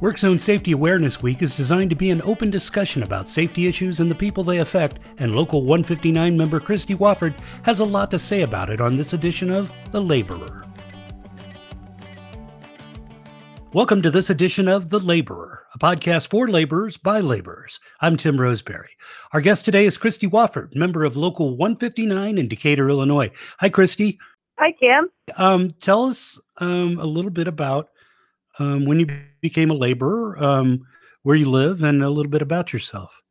WorkZone Safety Awareness Week is designed to be an open discussion about safety issues and the people they affect, and Local 159 member Christy Wafford has a lot to say about it on this edition of The Laborer. Welcome to this edition of The Laborer, a podcast for laborers by laborers. I'm Tim Roseberry. Our guest today is Christy Wafford, member of Local 159 in Decatur, Illinois. Hi, Christy. Hi, Tim. Um, tell us um, a little bit about um, when you became a laborer, um, where you live, and a little bit about yourself.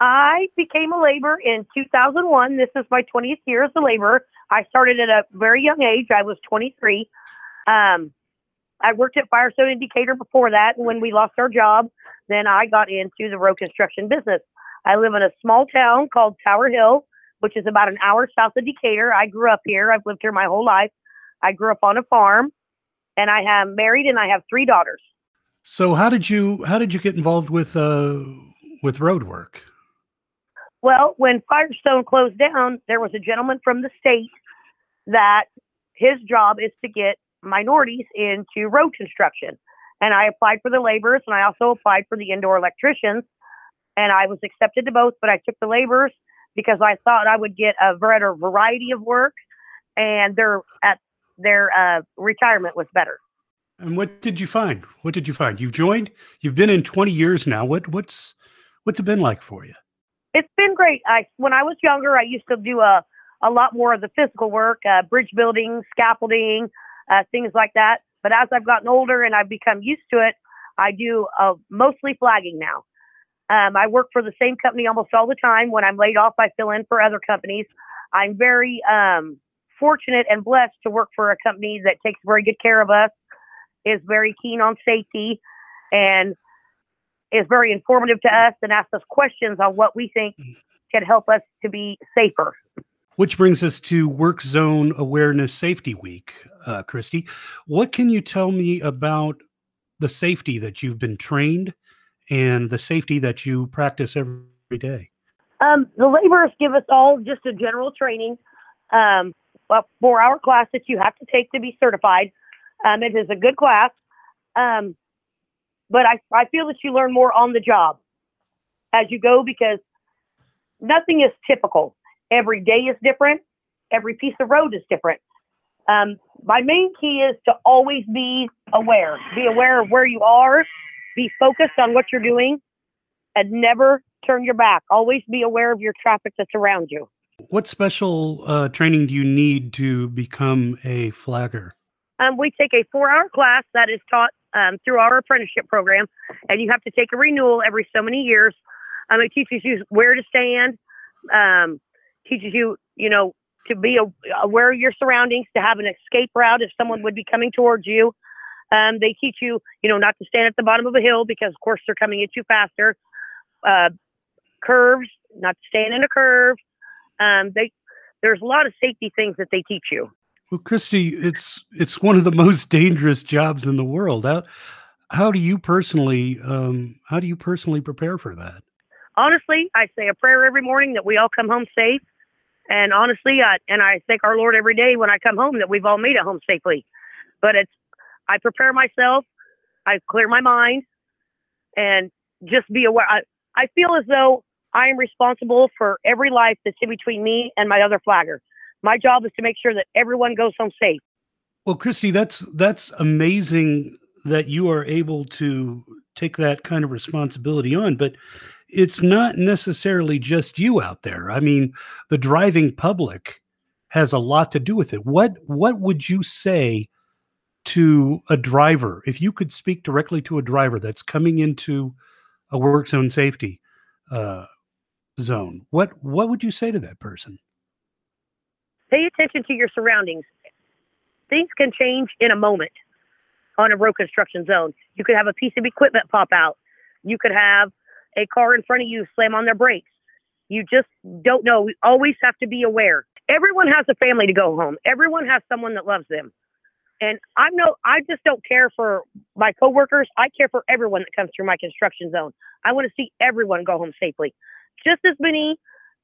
I became a laborer in 2001. This is my 20th year as a laborer. I started at a very young age. I was 23. Um, I worked at Firestone in Decatur before that. And when we lost our job, then I got into the road construction business. I live in a small town called Tower Hill, which is about an hour south of Decatur. I grew up here. I've lived here my whole life. I grew up on a farm and I am married and I have three daughters. So how did you how did you get involved with uh, with road work? Well, when Firestone closed down, there was a gentleman from the state that his job is to get minorities into road construction. And I applied for the laborers and I also applied for the indoor electricians. And I was accepted to both, but I took the laborers because I thought I would get a better variety of work and their at their uh, retirement was better. And what did you find? What did you find? You've joined. You've been in 20 years now. What what's what's it been like for you? It's been great. I when I was younger, I used to do a a lot more of the physical work, uh, bridge building, scaffolding, uh, things like that. But as I've gotten older and I've become used to it, I do uh, mostly flagging now. Um, I work for the same company almost all the time. When I'm laid off, I fill in for other companies. I'm very um, fortunate and blessed to work for a company that takes very good care of us, is very keen on safety, and is very informative to us and asks us questions on what we think can help us to be safer. Which brings us to Work Zone Awareness Safety Week, uh, Christy. What can you tell me about the safety that you've been trained and the safety that you practice every day? Um, the laborers give us all just a general training. Um, a four hour class that you have to take to be certified. Um, it is a good class. Um, but I, I feel that you learn more on the job as you go because nothing is typical. Every day is different. Every piece of road is different. Um, my main key is to always be aware. Be aware of where you are. Be focused on what you're doing, and never turn your back. Always be aware of your traffic that's around you. What special uh, training do you need to become a flagger? Um, we take a four hour class that is taught um, through our apprenticeship program, and you have to take a renewal every so many years. Um, it teaches you where to stand, um, teaches you, you know, to be aware of your surroundings, to have an escape route if someone would be coming towards you. Um, they teach you, you know, not to stand at the bottom of a hill because, of course, they're coming at you faster. Uh, curves, not to stand in a curve, um, they there's a lot of safety things that they teach you. Well, Christy, it's it's one of the most dangerous jobs in the world. How how do you personally um, how do you personally prepare for that? Honestly, I say a prayer every morning that we all come home safe. And honestly, I, and I thank our Lord every day when I come home that we've all made it home safely. But it's I prepare myself, I clear my mind, and just be aware. I, I feel as though I am responsible for every life that's in between me and my other flagger. My job is to make sure that everyone goes home safe. Well, Christy, that's that's amazing that you are able to take that kind of responsibility on, but it's not necessarily just you out there. I mean, the driving public has a lot to do with it. What what would you say to a driver if you could speak directly to a driver that's coming into a work zone safety uh, zone, what what would you say to that person? Pay attention to your surroundings. Things can change in a moment on a road construction zone. You could have a piece of equipment pop out. You could have a car in front of you slam on their brakes. You just don't know. We always have to be aware. Everyone has a family to go home. Everyone has someone that loves them. And I'm no, I just don't care for my coworkers. I care for everyone that comes through my construction zone. I want to see everyone go home safely just as many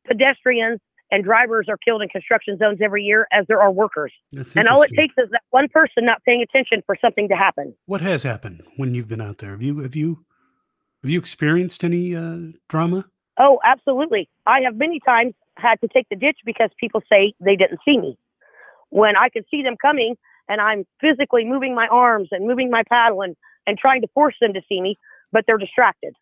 pedestrians and drivers are killed in construction zones every year as there are workers. That's And all it takes is that one person not paying attention for something to happen. What has happened when you've been out there? Have you have you have you experienced any uh, drama? Oh, absolutely. I have many times had to take the ditch because people say they didn't see me. When I could see them coming and I'm physically moving my arms and moving my paddle and, and trying to force them to see me, but they're distracted.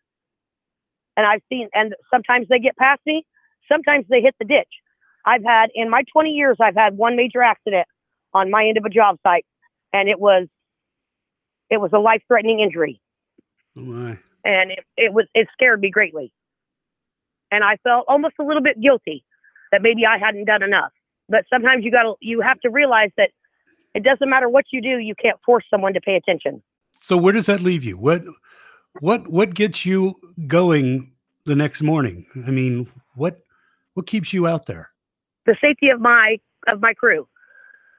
And I've seen, and sometimes they get past me, sometimes they hit the ditch. I've had, in my 20 years, I've had one major accident on my end of a job site, and it was, it was a life threatening injury Oh my. and it, it was it scared me greatly and i felt almost a little bit guilty that maybe i hadn't done enough but sometimes you got to you have to realize that it doesn't matter what you do you can't force someone to pay attention So where does that leave you? What what what gets you going the next morning? I mean, what what keeps you out there? the safety of my of my crew.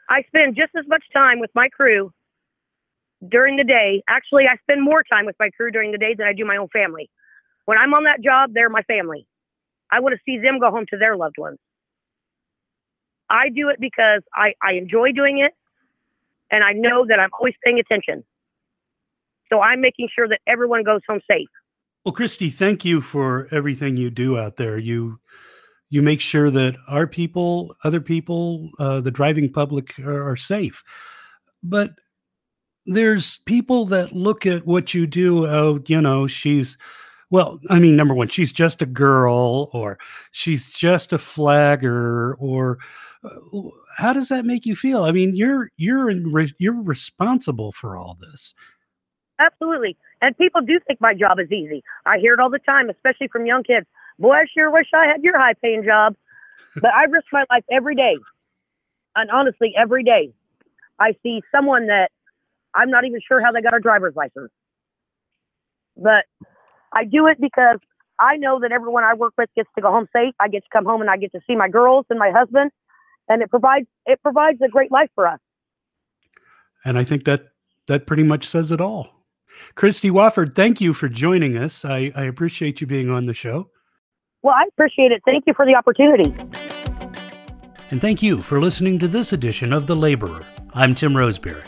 I spend just as much time with my crew during the day. Actually i spend more time with my crew during the day than i do my own family. When i'm on that job they're my family. I want to see them go home to their loved ones. I do it because i i enjoy doing it and i know that i'm always paying attention so i'm making sure that everyone goes home safe Well, Christy, thank you for everything you do out there. You you make sure that our people, other people, uh, the driving public are, are safe. But there's people that look at what you do. Oh, you know, she's well. I mean, number one, she's just a girl, or she's just a flagger, or uh, how does that make you feel? I mean, you're you're re- you're responsible for all this. Absolutely. And people do think my job is easy. I hear it all the time, especially from young kids. Boy, I sure wish I had your high paying job. But I risk my life every day. And honestly, every day, I see someone that I'm not even sure how they got a driver's license. But I do it because I know that everyone I work with gets to go home safe. I get to come home and I get to see my girls and my husband. And it provides it provides a great life for us. And I think that that pretty much says it all. Christy Wafford, thank you for joining us. I, I appreciate you being on the show. Well, I appreciate it. Thank you for the opportunity. And thank you for listening to this edition of The Laborer. I'm Tim Roseberry.